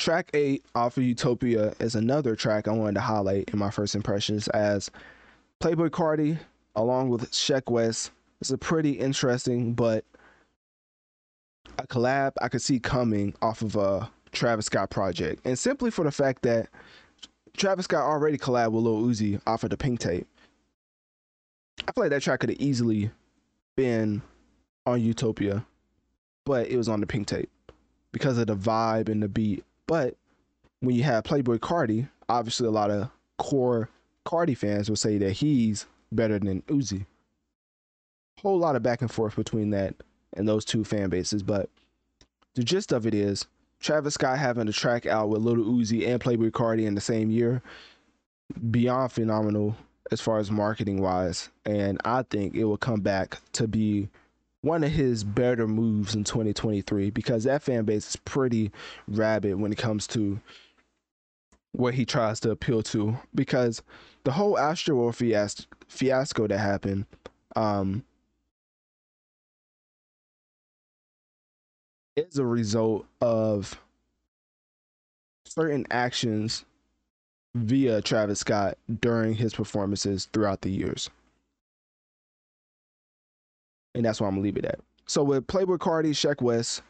track eight off of Utopia is another track I wanted to highlight in my first impressions as Playboi Carti along with Sheck Wes. It's a pretty interesting, but a collab I could see coming off of a Travis Scott project, and simply for the fact that Travis Scott already collabed with Lil Uzi off of the Pink Tape. I feel like that track could have easily been on Utopia, but it was on the Pink Tape because of the vibe and the beat. But when you have Playboi Carti, obviously a lot of core Carti fans will say that he's better than Uzi. Whole lot of back and forth between that and those two fan bases, but the gist of it is Travis Scott having a track out with Little Uzi and Playboi Carti in the same year, beyond phenomenal as far as marketing wise, and I think it will come back to be one of his better moves in 2023 because that fan base is pretty rabid when it comes to what he tries to appeal to because the whole fiasco, fiasco that happened um, is a result of certain actions via Travis Scott during his performances throughout the years. And that's why I'm gonna leave it at. So with Playboi Carti, Sheck Wes,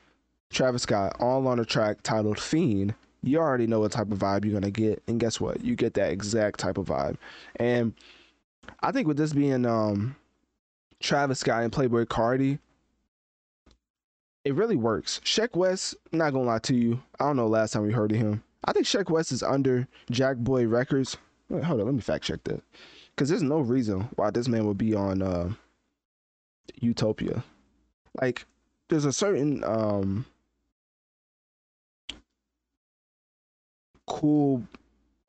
Travis Scott, all on a track titled Fiend, you already know what type of vibe you're gonna get. And guess what? You get that exact type of vibe. And I think with this being um Travis Scott and Playboi Carti, it really works. Sheck Wes, not gonna lie to you, I don't know last time we heard of him. I think Sheck Wes is under Jack Boy Records. Wait, hold on, let me fact check that. Because there's no reason why this man would be on uh, Utopia. Like, there's a certain um, cool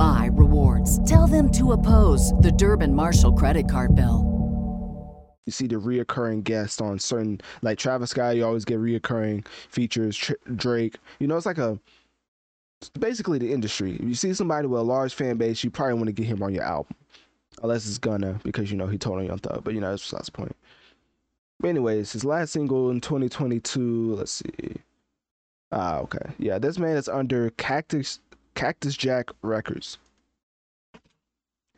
my rewards. Tell them to oppose the Durbin Marshall credit card bill. You see the reoccurring guests on certain, like Travis Scott, you always get reoccurring features. Tr- Drake, you know, it's like a basically the industry. If you see somebody with a large fan base, you probably want to get him on your album, unless it's gonna because you know he told on Young Thug. But you know that's, that's the point. But anyways, his last single in 2022. Let's see. Ah, okay, yeah, this man is under Cactus Cactus Jack Records.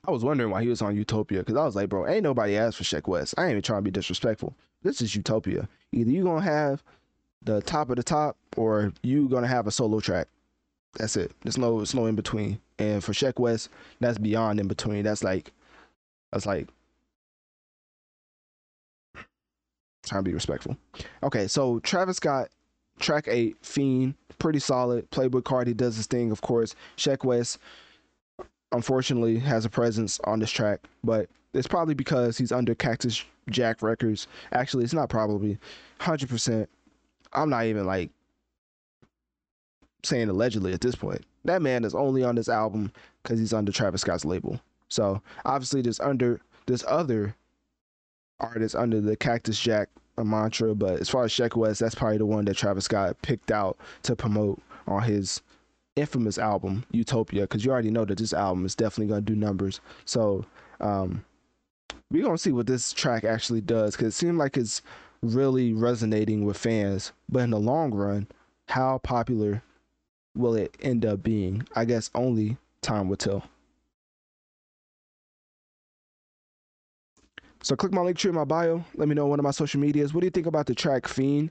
I was wondering why he was on Utopia because I was like, bro, ain't nobody asked for Sheck Wes. I ain't even trying to be disrespectful. This is Utopia. Either you gonna have the top of the top or you gonna have a solo track. That's it. There's no there's no in between. And for Sheck Wes, that's beyond in between. That's like that's like trying to be respectful. Okay, so Travis Scott track eight, Fiend, pretty solid. Playboi Carti does his thing, of course. Sheck Wes, unfortunately, has a presence on this track, but it's probably because he's under Cactus Jack Records. Actually, it's not probably, hundred percent. I'm not even like saying allegedly at this point. That man is only on this album because he's under Travis Scott's label. So obviously, there's under this other artist under the Cactus Jack a mantra, but as far as Sheck Wes, that's probably the one that Travis Scott picked out to promote on his infamous album Utopia, because you already know that this album is definitely gonna do numbers. So um, we're gonna see what this track actually does, because it seemed like it's really resonating with fans. But in the long run, how popular will it end up being? I guess only time will tell. So click my link tree in my bio. Let me know on one of my social medias. What do you think about the track Fiend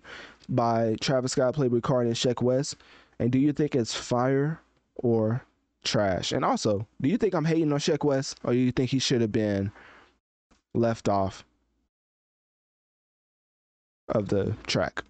by Travis Scott, Playboi Carti, and Sheck Wes? And do you think it's fire or trash? And also, do you think I'm hating on Sheck Wes or do you think he should have been left off of the track?